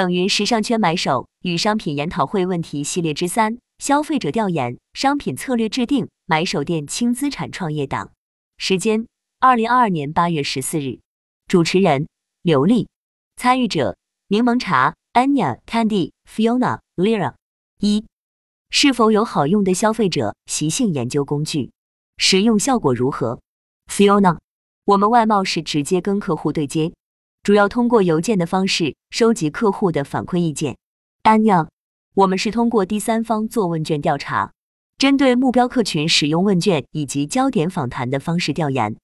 等于时尚圈买手与商品研讨会问题系列之三：消费者调研、商品策略制定、买手店轻资产创业等。时间：二零二二年八月十四日。主持人：刘丽。参与者：柠檬茶、Anya、Candy、Fiona、Lira。一、是否有好用的消费者习性研究工具？实用效果如何？Fiona。我们外贸是直接跟客户对接。主要通过邮件的方式收集客户的反馈意见。安样，我们是通过第三方做问卷调查，针对目标客群使用问卷以及焦点访谈的方式调研。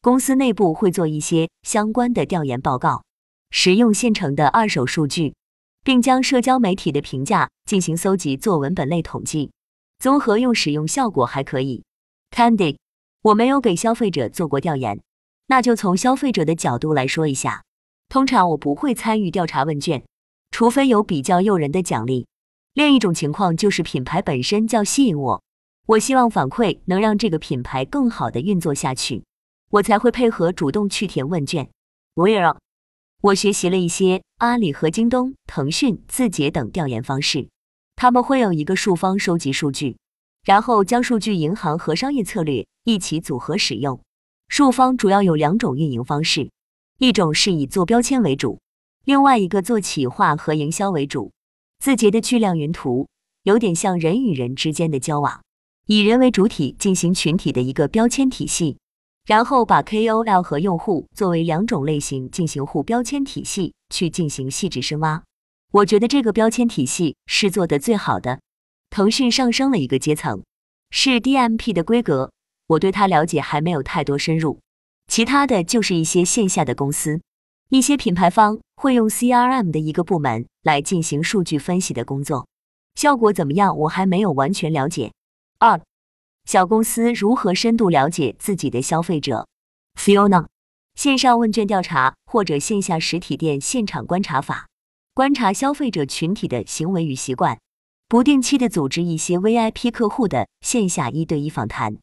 公司内部会做一些相关的调研报告，使用现成的二手数据，并将社交媒体的评价进行搜集做文本类统计，综合用使用效果还可以。Candy，我没有给消费者做过调研，那就从消费者的角度来说一下。通常我不会参与调查问卷，除非有比较诱人的奖励。另一种情况就是品牌本身较吸引我，我希望反馈能让这个品牌更好的运作下去，我才会配合主动去填问卷。我也让我学习了一些阿里和京东、腾讯、字节等调研方式，他们会有一个数方收集数据，然后将数据银行和商业策略一起组合使用。数方主要有两种运营方式。一种是以做标签为主，另外一个做企划和营销为主。字节的巨量云图有点像人与人之间的交往，以人为主体进行群体的一个标签体系，然后把 KOL 和用户作为两种类型进行互标签体系去进行细致深挖。我觉得这个标签体系是做的最好的。腾讯上升了一个阶层，是 DMP 的规格，我对它了解还没有太多深入。其他的就是一些线下的公司，一些品牌方会用 CRM 的一个部门来进行数据分析的工作，效果怎么样？我还没有完全了解。二，小公司如何深度了解自己的消费者？Fiona，线上问卷调查或者线下实体店现场观察法，观察消费者群体的行为与习惯，不定期的组织一些 VIP 客户的线下一对一访谈。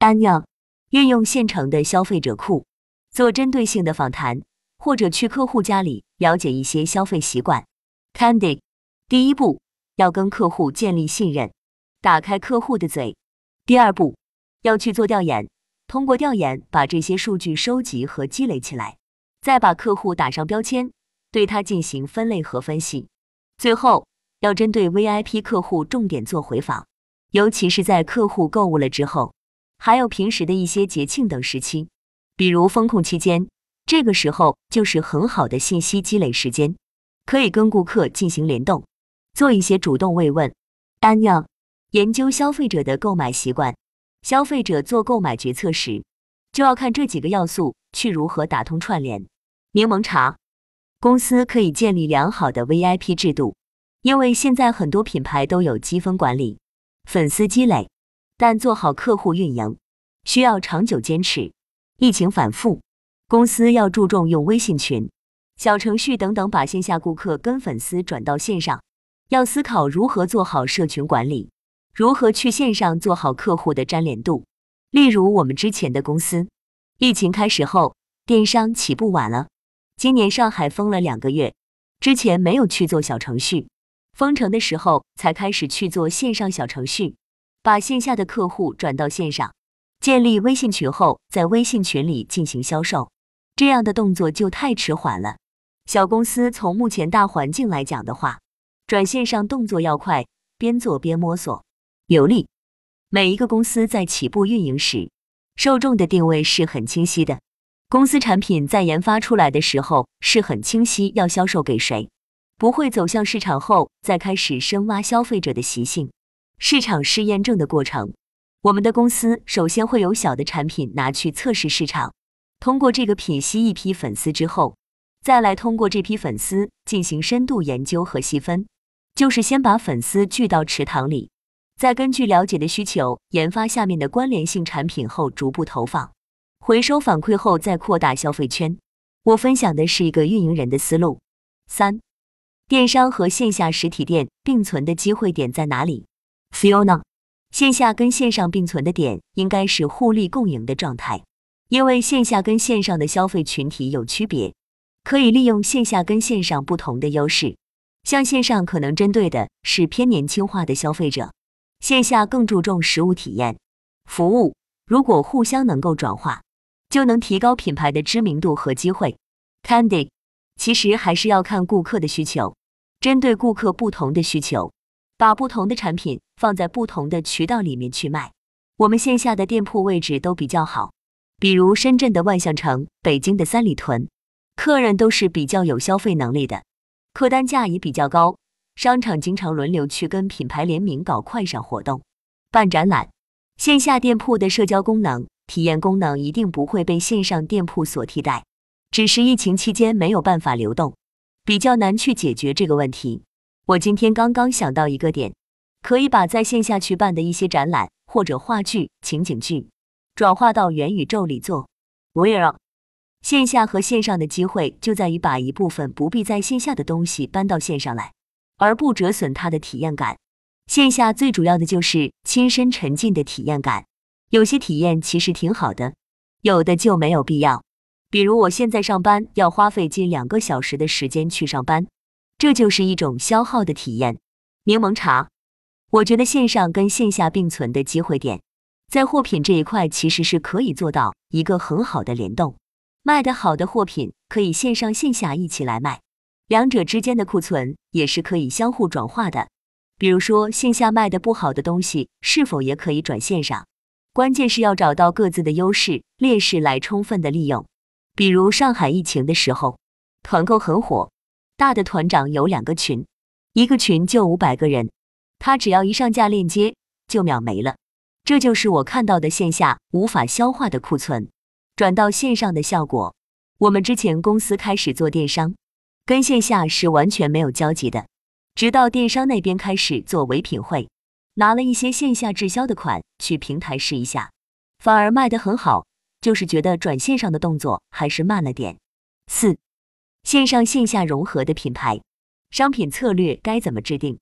Anya。运用现成的消费者库做针对性的访谈，或者去客户家里了解一些消费习惯。Candy，第一步要跟客户建立信任，打开客户的嘴。第二步要去做调研，通过调研把这些数据收集和积累起来，再把客户打上标签，对他进行分类和分析。最后要针对 VIP 客户重点做回访，尤其是在客户购物了之后。还有平时的一些节庆等时期，比如风控期间，这个时候就是很好的信息积累时间，可以跟顾客进行联动，做一些主动慰问。安样研究消费者的购买习惯，消费者做购买决策时，就要看这几个要素去如何打通串联。柠檬茶公司可以建立良好的 VIP 制度，因为现在很多品牌都有积分管理、粉丝积累。但做好客户运营需要长久坚持。疫情反复，公司要注重用微信群、小程序等等，把线下顾客跟粉丝转到线上。要思考如何做好社群管理，如何去线上做好客户的粘连度。例如我们之前的公司，疫情开始后，电商起步晚了。今年上海封了两个月，之前没有去做小程序，封城的时候才开始去做线上小程序。把线下的客户转到线上，建立微信群后，在微信群里进行销售，这样的动作就太迟缓了。小公司从目前大环境来讲的话，转线上动作要快，边做边摸索，有利。每一个公司在起步运营时，受众的定位是很清晰的。公司产品在研发出来的时候是很清晰要销售给谁，不会走向市场后再开始深挖消费者的习性。市场试验证的过程，我们的公司首先会有小的产品拿去测试市场，通过这个品吸一批粉丝之后，再来通过这批粉丝进行深度研究和细分，就是先把粉丝聚到池塘里，再根据了解的需求研发下面的关联性产品后逐步投放，回收反馈后再扩大消费圈。我分享的是一个运营人的思路。三，电商和线下实体店并存的机会点在哪里？Fiona，线下跟线上并存的点应该是互利共赢的状态，因为线下跟线上的消费群体有区别，可以利用线下跟线上不同的优势，像线上可能针对的是偏年轻化的消费者，线下更注重实物体验、服务。如果互相能够转化，就能提高品牌的知名度和机会。Candy，其实还是要看顾客的需求，针对顾客不同的需求，把不同的产品放在不同的渠道里面去卖。我们线下的店铺位置都比较好，比如深圳的万象城、北京的三里屯，客人都是比较有消费能力的，客单价也比较高。商场经常轮流去跟品牌联名搞快闪活动、办展览。线下店铺的社交功能、体验功能一定不会被线上店铺所替代，只是疫情期间没有办法流动，比较难去解决这个问题。我今天刚刚想到一个点，可以把在线下去办的一些展览或者话剧、情景剧，转化到元宇宙里做。我也让线下和线上的机会就在于把一部分不必在线下的东西搬到线上来，而不折损它的体验感。线下最主要的就是亲身沉浸的体验感，有些体验其实挺好的，有的就没有必要。比如我现在上班要花费近两个小时的时间去上班，这就是一种消耗的体验。柠檬茶，我觉得线上跟线下并存的机会点，在货品这一块其实是可以做到一个很好的联动，卖得好的货品可以线上线下一起来卖，两者之间的库存也是可以相互转化的。比如说，线下卖的不好的东西，是否也可以转线上？关键是要找到各自的优势劣势来充分的利用。比如上海疫情的时候，团购很火，大的团长有两个群，一个群就五百个人，他只要一上架链接就秒没了。这就是我看到的线下无法消化的库存，转到线上的效果。我们之前公司开始做电商，跟线下是完全没有交集的。直到电商那边开始做唯品会，拿了一些线下滞销的款去平台试一下，反而卖得很好，就是觉得转线上的动作还是慢了点。四、线上线下融合的品牌商品策略该怎么制定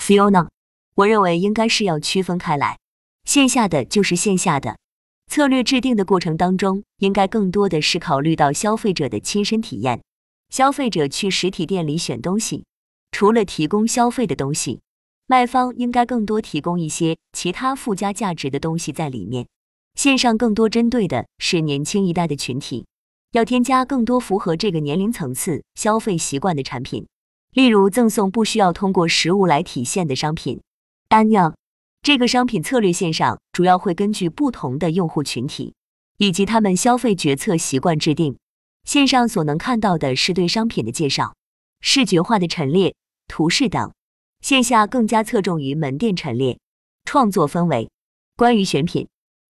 ？Fiona，我认为应该是要区分开来，线下的就是线下的，策略制定的过程当中，应该更多的是考虑到消费者的亲身体验，消费者去实体店里选东西。除了提供消费的东西，卖方应该更多提供一些其他附加价值的东西在里面。线上更多针对的是年轻一代的群体，要添加更多符合这个年龄层次消费习惯的产品，例如赠送不需要通过实物来体现的商品。安样，这个商品策略线上主要会根据不同的用户群体以及他们消费决策习惯制定。线上所能看到的是对商品的介绍。视觉化的陈列、图示等，线下更加侧重于门店陈列、创作氛围。关于选品、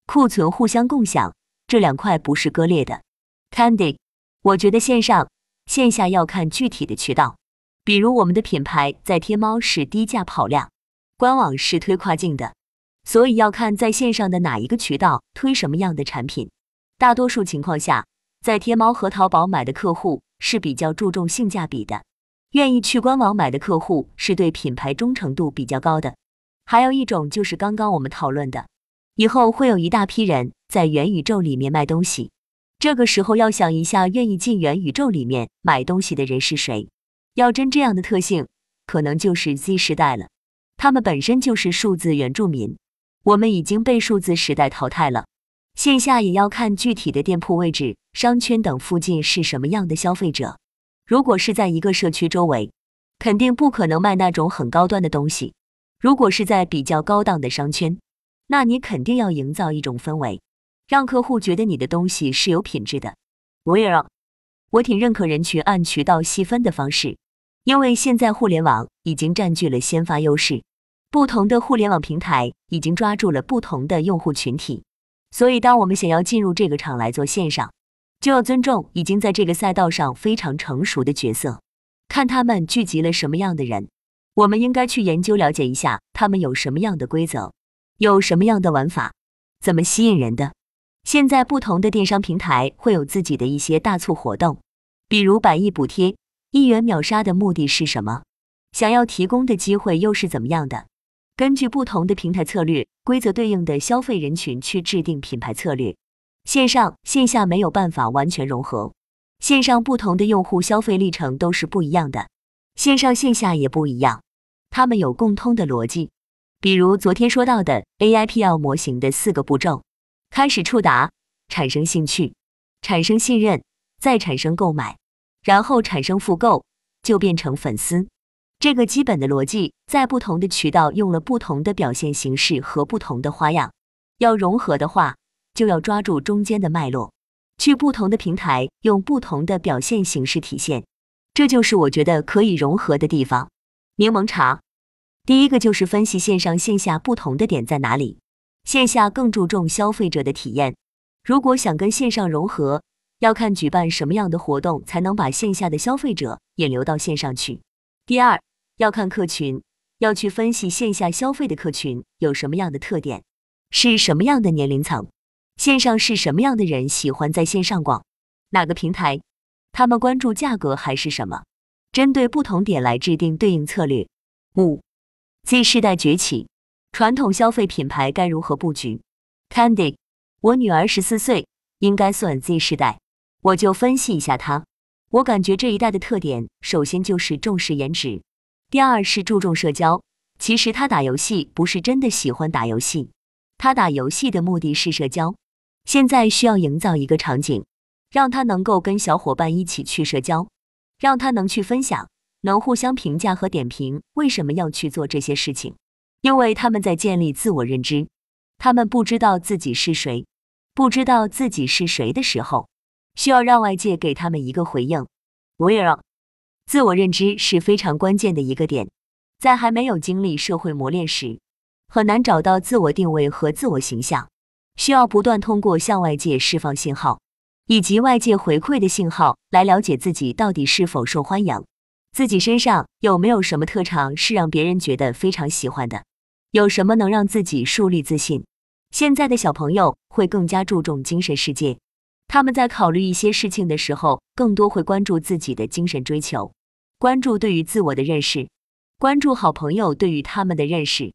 库存互相共享这两块不是割裂的。Candy，我觉得线上、线下要看具体的渠道，比如我们的品牌在天猫是低价跑量，官网是推跨境的，所以要看在线上的哪一个渠道推什么样的产品。大多数情况下，在天猫和淘宝买的客户是比较注重性价比的。愿意去官网买的客户是对品牌忠诚度比较高的，还有一种就是刚刚我们讨论的，以后会有一大批人在元宇宙里面卖东西，这个时候要想一下，愿意进元宇宙里面买东西的人是谁？要真这样的特性，可能就是 Z 时代了，他们本身就是数字原住民，我们已经被数字时代淘汰了。线下也要看具体的店铺位置、商圈等附近是什么样的消费者。如果是在一个社区周围，肯定不可能卖那种很高端的东西。如果是在比较高档的商圈，那你肯定要营造一种氛围，让客户觉得你的东西是有品质的。我也让，我挺认可人群按渠道细分的方式，因为现在互联网已经占据了先发优势，不同的互联网平台已经抓住了不同的用户群体，所以当我们想要进入这个场来做线上。就要尊重已经在这个赛道上非常成熟的角色，看他们聚集了什么样的人，我们应该去研究了解一下他们有什么样的规则，有什么样的玩法，怎么吸引人的。现在不同的电商平台会有自己的一些大促活动，比如百亿补贴、一元秒杀的目的是什么？想要提供的机会又是怎么样的？根据不同的平台策略规则对应的消费人群去制定品牌策略。线上线下没有办法完全融合，线上不同的用户消费历程都是不一样的。线上线下也不一样，他们有共通的逻辑。比如昨天说到的 AIPL 模型的四个步骤：开始触达，产生兴趣，产生信任，再产生购买，然后产生复购，就变成粉丝。这个基本的逻辑，在不同的渠道用了不同的表现形式和不同的花样。要融合的话，就要抓住中间的脉络，去不同的平台用不同的表现形式体现。这就是我觉得可以融合的地方。柠檬茶，第一个就是分析线上线下不同的点在哪里。线下更注重消费者的体验，如果想跟线上融合，要看举办什么样的活动才能把线下的消费者引流到线上去。第二，要看客群，要去分析线下消费的客群有什么样的特点，是什么样的年龄层，线上是什么样的人喜欢在线上逛，哪个平台。他们关注价格还是什么？针对不同点来制定对应策略。五，Z 世代崛起，传统消费品牌该如何布局？Candy，我女儿十四岁，应该算 Z 世代，我就分析一下她。我感觉这一代的特点，首先就是重视颜值，第二是注重社交。其实他打游戏不是真的喜欢打游戏，他打游戏的目的是社交。现在需要营造一个场景。让他能够跟小伙伴一起去社交，让他能去分享，能互相评价和点评为什么要去做这些事情，因为他们在建立自我认知。他们不知道自己是谁，不知道自己是谁的时候，需要让外界给他们一个回应。我也让自我认知是非常关键的一个点，在还没有经历社会磨练时，很难找到自我定位和自我形象，需要不断通过向外界释放信号。以及外界回馈的信号，来了解自己到底是否受欢迎，自己身上有没有什么特长是让别人觉得非常喜欢的，有什么能让自己树立自信。现在的小朋友会更加注重精神世界，他们在考虑一些事情的时候，更多会关注自己的精神追求，关注对于自我的认识，关注好朋友对于他们的认识。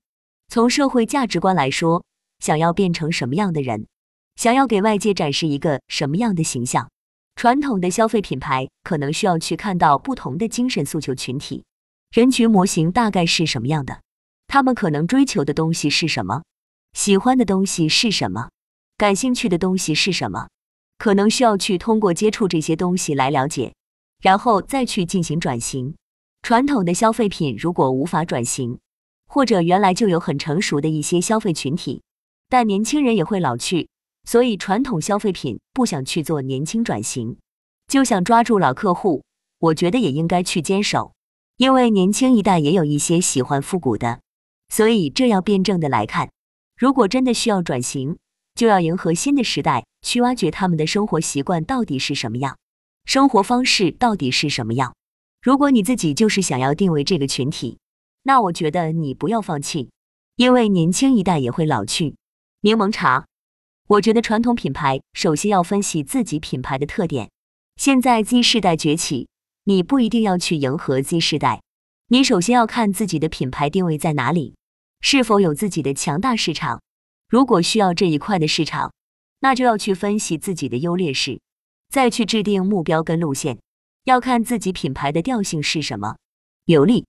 从社会价值观来说，想要变成什么样的人？想要给外界展示一个什么样的形象？传统的消费品牌可能需要去看到不同的精神诉求群体人群模型大概是什么样的，他们可能追求的东西是什么，喜欢的东西是什么，感兴趣的东西是什么，可能需要去通过接触这些东西来了解，然后再去进行转型。传统的消费品如果无法转型，或者原来就有很成熟的一些消费群体，但年轻人也会老去。所以，传统消费品不想去做年轻转型，就想抓住老客户。我觉得也应该去坚守，因为年轻一代也有一些喜欢复古的。所以，这要辩证的来看。如果真的需要转型，就要迎合新的时代，去挖掘他们的生活习惯到底是什么样，生活方式到底是什么样。如果你自己就是想要定位这个群体，那我觉得你不要放弃，因为年轻一代也会老去。柠檬茶。我觉得传统品牌首先要分析自己品牌的特点。现在 Z 世代崛起，你不一定要去迎合 Z 世代，你首先要看自己的品牌定位在哪里，是否有自己的强大市场。如果需要这一块的市场，那就要去分析自己的优劣势，再去制定目标跟路线。要看自己品牌的调性是什么。有利。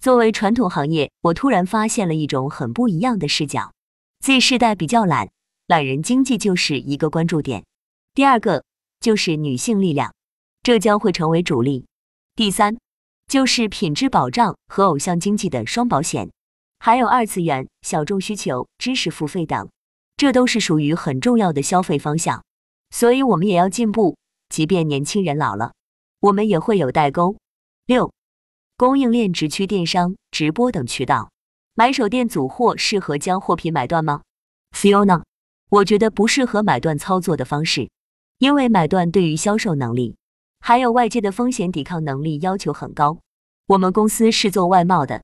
作为传统行业，我突然发现了一种很不一样的视角。Z 世代比较懒。懒人经济就是一个关注点，第二个就是女性力量，这将会成为主力。第三就是品质保障和偶像经济的双保险，还有二次元、小众需求、知识付费等，这都是属于很重要的消费方向。所以我们也要进步，即便年轻人老了，我们也会有代沟。六、供应链直驱电商、直播等渠道，买手店组货适合将货品买断吗？Fiona。我觉得不适合买断操作的方式，因为买断对于销售能力还有外界的风险抵抗能力要求很高。我们公司是做外贸的，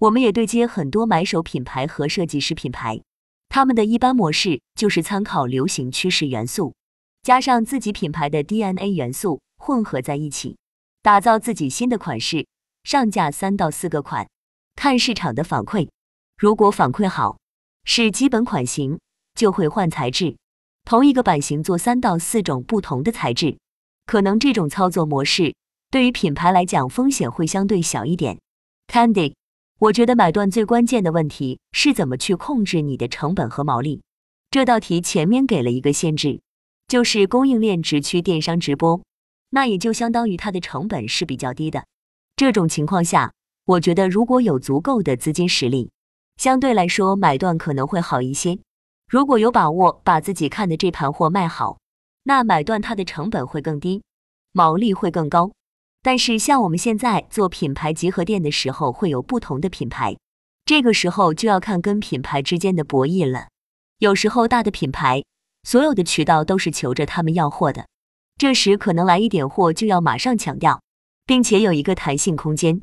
我们也对接很多买手品牌和设计师品牌，他们的一般模式就是参考流行趋势元素，加上自己品牌的 DNA 元素混合在一起，打造自己新的款式，上架三到四个款，看市场的反馈，如果反馈好，是基本款型。就会换材质，同一个版型做三到四种不同的材质，可能这种操作模式对于品牌来讲，风险会相对小一点。Candy，我觉得买断最关键的问题是怎么去控制你的成本和毛利。这道题前面给了一个限制，就是供应链直驱电商直播，那也就相当于它的成本是比较低的。这种情况下，我觉得如果有足够的资金实力，相对来说买断可能会好一些。如果有把握把自己看的这盘货卖好，那买断它的成本会更低，毛利会更高。但是像我们现在做品牌集合店的时候，会有不同的品牌，这个时候就要看跟品牌之间的博弈了。有时候大的品牌，所有的渠道都是求着他们要货的，这时可能来一点货就要马上抢掉，并且有一个弹性空间，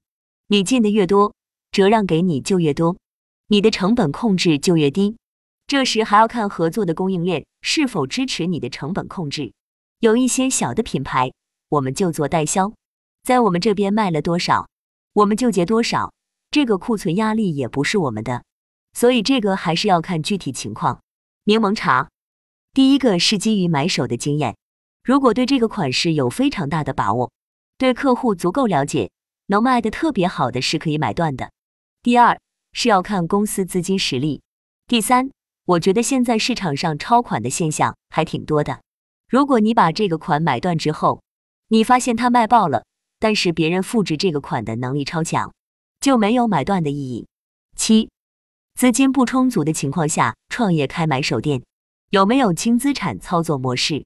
你进的越多，折让给你就越多，你的成本控制就越低。这时还要看合作的供应链是否支持你的成本控制。有一些小的品牌，我们就做代销，在我们这边卖了多少，我们就结多少，这个库存压力也不是我们的，所以这个还是要看具体情况。柠檬茶，第一个是基于买手的经验，如果对这个款式有非常大的把握，对客户足够了解，能卖的特别好的是可以买断的。第二是要看公司资金实力。第三，我觉得现在市场上超款的现象还挺多的，如果你把这个款买断之后，你发现它卖爆了，但是别人复制这个款的能力超强，就没有买断的意义。七。资金不充足的情况下，创业开买手店有没有轻资产操作模式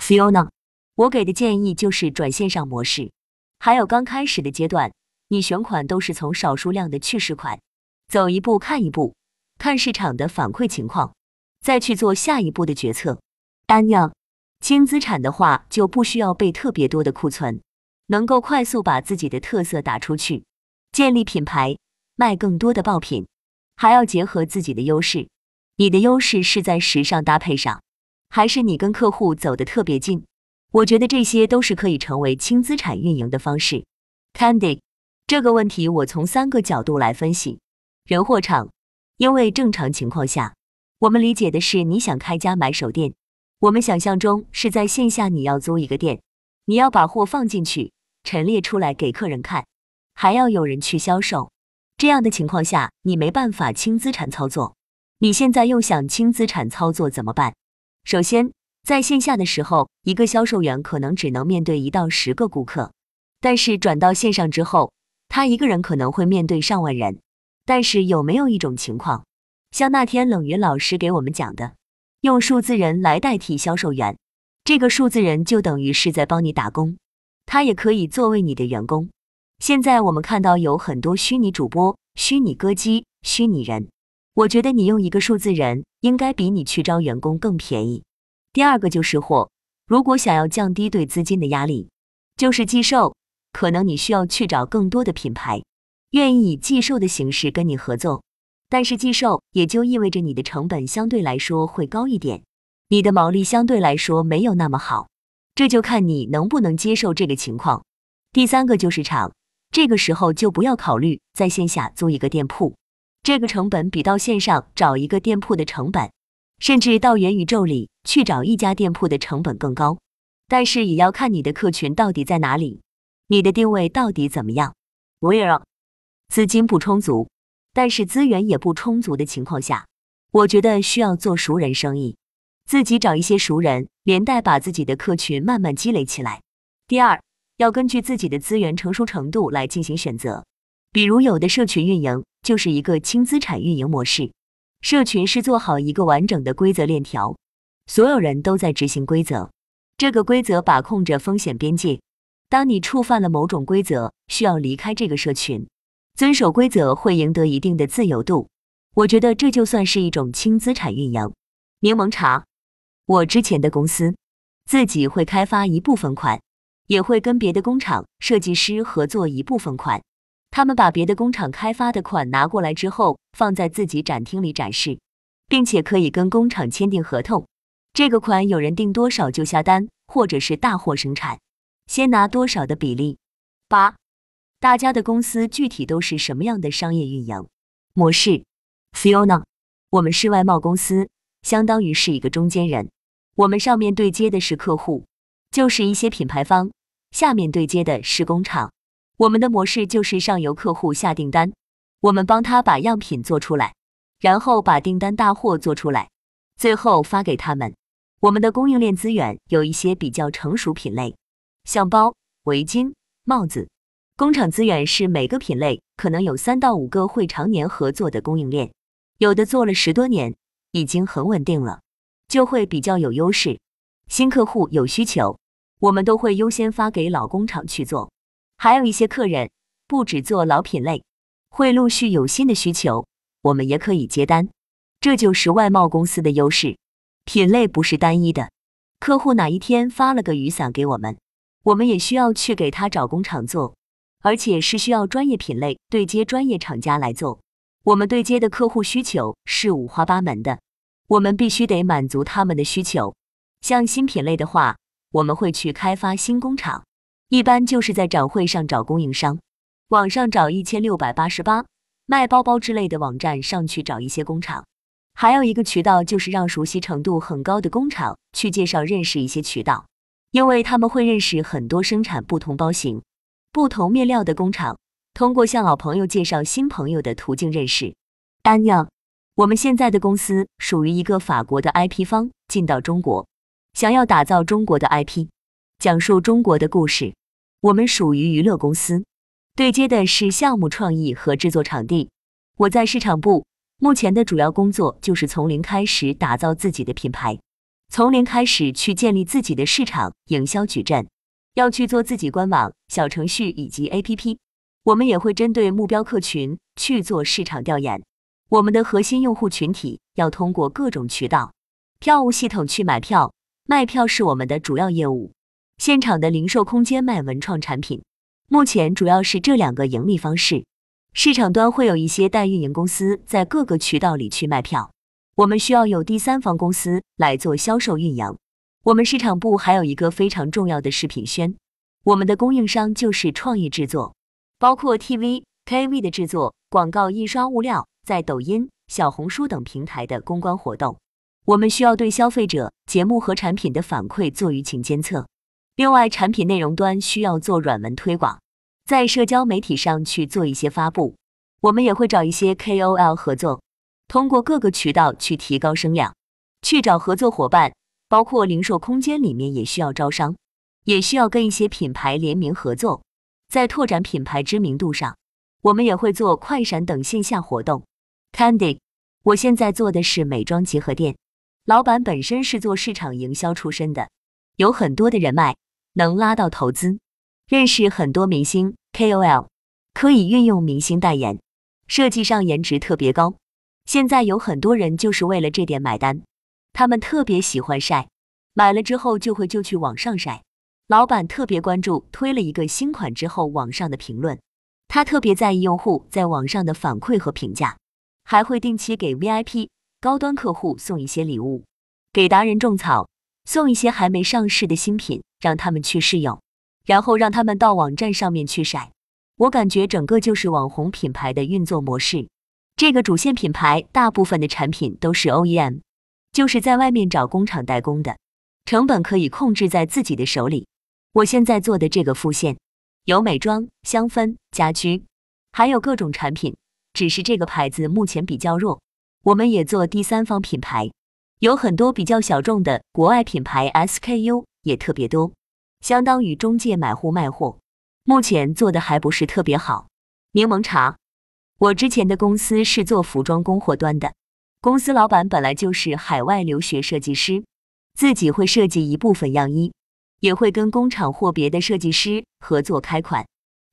？Fiona，我给的建议就是转线上模式。还有刚开始的阶段，你选款都是从少数量的去试款，走一步看一步，看市场的反馈情况，再去做下一步的决策。Anya，轻资产的话就不需要备特别多的库存，能够快速把自己的特色打出去，建立品牌，卖更多的爆品。还要结合自己的优势，你的优势是在时尚搭配上，还是你跟客户走得特别近？我觉得这些都是可以成为轻资产运营的方式。Candy，这个问题我从三个角度来分析。人货场，因为正常情况下，我们理解的是你想开家买手店，我们想象中是在线下你要租一个店，你要把货放进去，陈列出来给客人看，还要有人去销售。这样的情况下，你没办法轻资产操作。你现在又想轻资产操作怎么办？首先，在线下的时候，一个销售员可能只能面对一到十个顾客，但是转到线上之后，他一个人可能会面对上万人。但是有没有一种情况，像那天冷云老师给我们讲的，用数字人来代替销售员，这个数字人就等于是在帮你打工，他也可以作为你的员工。现在我们看到有很多虚拟主播、虚拟歌姬、虚拟人，我觉得你用一个数字人，应该比你去招员工更便宜。第二个就是货，如果想要降低对资金的压力，就是寄售，可能你需要去找更多的品牌，愿意以寄售的形式跟你合作，但是寄售也就意味着你的成本相对来说会高一点，你的毛利相对来说没有那么好，这就看你能不能接受这个情况。第三个就是场。这个时候就不要考虑在线下租一个店铺，这个成本比到线上找一个店铺的成本，甚至到元宇宙里去找一家店铺的成本更高。但是也要看你的客群到底在哪里，你的定位到底怎么样。Where 资金不充足，但是资源也不充足的情况下，我觉得需要做熟人生意，自己找一些熟人，连带把自己的客群慢慢积累起来。第二。要根据自己的资源成熟程度来进行选择，比如有的社群运营就是一个轻资产运营模式，社群是做好一个完整的规则链条，所有人都在执行规则，这个规则把控着风险边界。当你触犯了某种规则，需要离开这个社群，遵守规则会赢得一定的自由度。我觉得这就算是一种轻资产运营。柠檬茶，我之前的公司自己会开发一部分款。也会跟别的工厂设计师合作一部分款，他们把别的工厂开发的款拿过来之后，放在自己展厅里展示，并且可以跟工厂签订合同。这个款有人订多少就下单，或者是大货生产，先拿多少的比例。八，大家的公司具体都是什么样的商业运营模式？Fiona，我们是外贸公司，相当于是一个中间人，我们上面对接的是客户。就是一些品牌方，下面对接的是工厂。我们的模式就是上游客户下订单，我们帮他把样品做出来，然后把订单大货做出来，最后发给他们。我们的供应链资源有一些比较成熟品类，像包、围巾、帽子。工厂资源是每个品类可能有三到五个会常年合作的供应链，有的做了十多年，已经很稳定了，就会比较有优势。新客户有需求，我们都会优先发给老工厂去做。还有一些客人不只做老品类，会陆续有新的需求，我们也可以接单。这就是外贸公司的优势，品类不是单一的。客户哪一天发了个雨伞给我们，我们也需要去给他找工厂做，而且是需要专业品类对接专业厂家来做。我们对接的客户需求是五花八门的，我们必须得满足他们的需求。像新品类的话，我们会去开发新工厂。一般就是在展会上找供应商，网上找一千六百八十八卖包包之类的网站上去找一些工厂，还有一个渠道就是让熟悉程度很高的工厂去介绍认识一些渠道，因为他们会认识很多生产不同包型、不同面料的工厂，通过向老朋友介绍新朋友的途径认识。安样，我们现在的公司属于一个法国的 IP 方进到中国，想要打造中国的 IP，讲述中国的故事。我们属于娱乐公司，对接的是项目创意和制作场地。我在市场部，目前的主要工作就是从零开始打造自己的品牌，从零开始去建立自己的市场营销矩阵，要去做自己官网、小程序以及 APP。我们也会针对目标客群去做市场调研。我们的核心用户群体要通过各种渠道、票务系统去买票，卖票是我们的主要业务。现场的零售空间卖文创产品，目前主要是这两个盈利方式。市场端会有一些代运营公司在各个渠道里去卖票，我们需要有第三方公司来做销售运营。我们市场部还有一个非常重要的视频宣，我们的供应商就是创意制作，包括 TV、KV 的制作、广告印刷物料，在抖音、小红书等平台的公关活动，我们需要对消费者节目和产品的反馈做舆情监测。另外，产品内容端需要做软文推广，在社交媒体上去做一些发布。我们也会找一些 KOL 合作，通过各个渠道去提高声量，去找合作伙伴。包括零售空间里面也需要招商，也需要跟一些品牌联名合作，在拓展品牌知名度上，我们也会做快闪等线下活动。Candy，我现在做的是美妆集合店，老板本身是做市场营销出身的，有很多的人脉。能拉到投资，认识很多明星 KOL，可以运用明星代言，设计上颜值特别高。现在有很多人就是为了这点买单，他们特别喜欢晒，买了之后就会就去网上晒。老板特别关注推了一个新款之后网上的评论，他特别在意用户在网上的反馈和评价，还会定期给 VIP 高端客户送一些礼物，给达人种草。送一些还没上市的新品，让他们去试用，然后让他们到网站上面去晒。我感觉整个就是网红品牌的运作模式。这个主线品牌大部分的产品都是 OEM，就是在外面找工厂代工的，成本可以控制在自己的手里。我现在做的这个副线有美妆、香氛、家居，还有各种产品，只是这个牌子目前比较弱。我们也做第三方品牌。有很多比较小众的国外品牌 SKU 也特别多，相当于中介买货卖货。目前做的还不是特别好。柠檬茶，我之前的公司是做服装供货端的，公司老板本来就是海外留学设计师，自己会设计一部分样衣，也会跟工厂或别的设计师合作开款。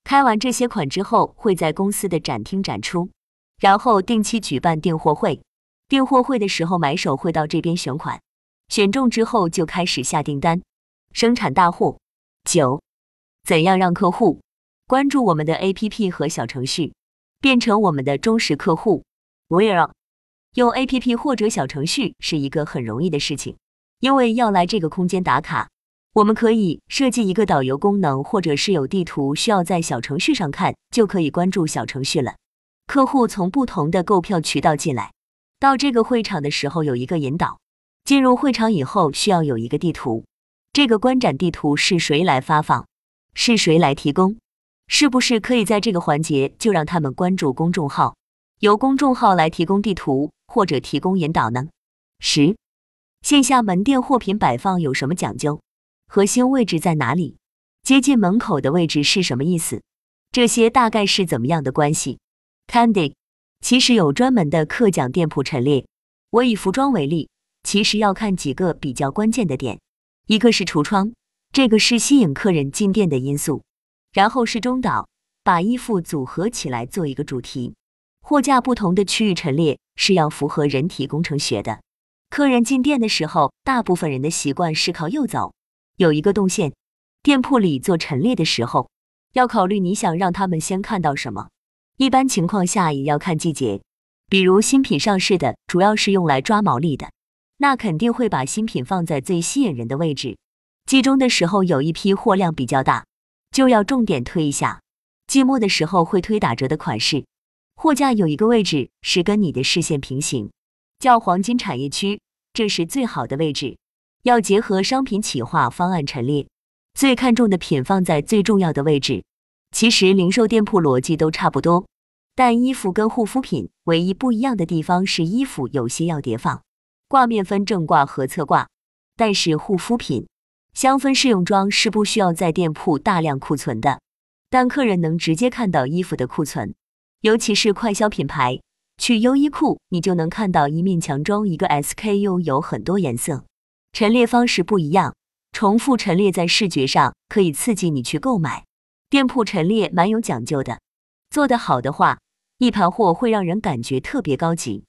开完这些款之后，会在公司的展厅展出，然后定期举办订货会。订货会的时候，买手会到这边选款，选中之后就开始下订单，生产大户。九，怎样让客户关注我们的 APP 和小程序，变成我们的忠实客户？Where 用 APP 或者小程序是一个很容易的事情，因为要来这个空间打卡，我们可以设计一个导游功能，或者是有地图需要在小程序上看，就可以关注小程序了。客户从不同的购票渠道进来。到这个会场的时候有一个引导，进入会场以后需要有一个地图，这个观展地图是谁来发放？是谁来提供？是不是可以在这个环节就让他们关注公众号，由公众号来提供地图或者提供引导呢？十、线下门店货品摆放有什么讲究？核心位置在哪里？接近门口的位置是什么意思？这些大概是怎么样的关系？Candy，其实有专门的课讲店铺陈列。我以服装为例，其实要看几个比较关键的点，一个是橱窗，这个是吸引客人进店的因素。然后是中岛，把衣服组合起来做一个主题。货架不同的区域陈列是要符合人体工程学的。客人进店的时候，大部分人的习惯是靠右走，有一个动线。店铺里做陈列的时候，要考虑你想让他们先看到什么。一般情况下也要看季节，比如新品上市的，主要是用来抓毛利的，那肯定会把新品放在最吸引人的位置。季中的时候有一批货量比较大。就要重点推一下，季末的时候会推打折的款式。货架有一个位置是跟你的视线平行，叫黄金产业区，这是最好的位置。要结合商品企划方案陈列，最看重的品放在最重要的位置。其实零售店铺逻辑都差不多，但衣服跟护肤品唯一不一样的地方是衣服有些要叠放，挂面分正挂和侧挂，但是护肤品。香氛试用装是不需要在店铺大量库存的，但客人能直接看到衣服的库存，尤其是快销品牌，去优衣库你就能看到一面墙中一个 SKU 有很多颜色，陈列方式不一样，重复陈列在视觉上可以刺激你去购买。店铺陈列蛮有讲究的，做得好的话，一盘货会让人感觉特别高级。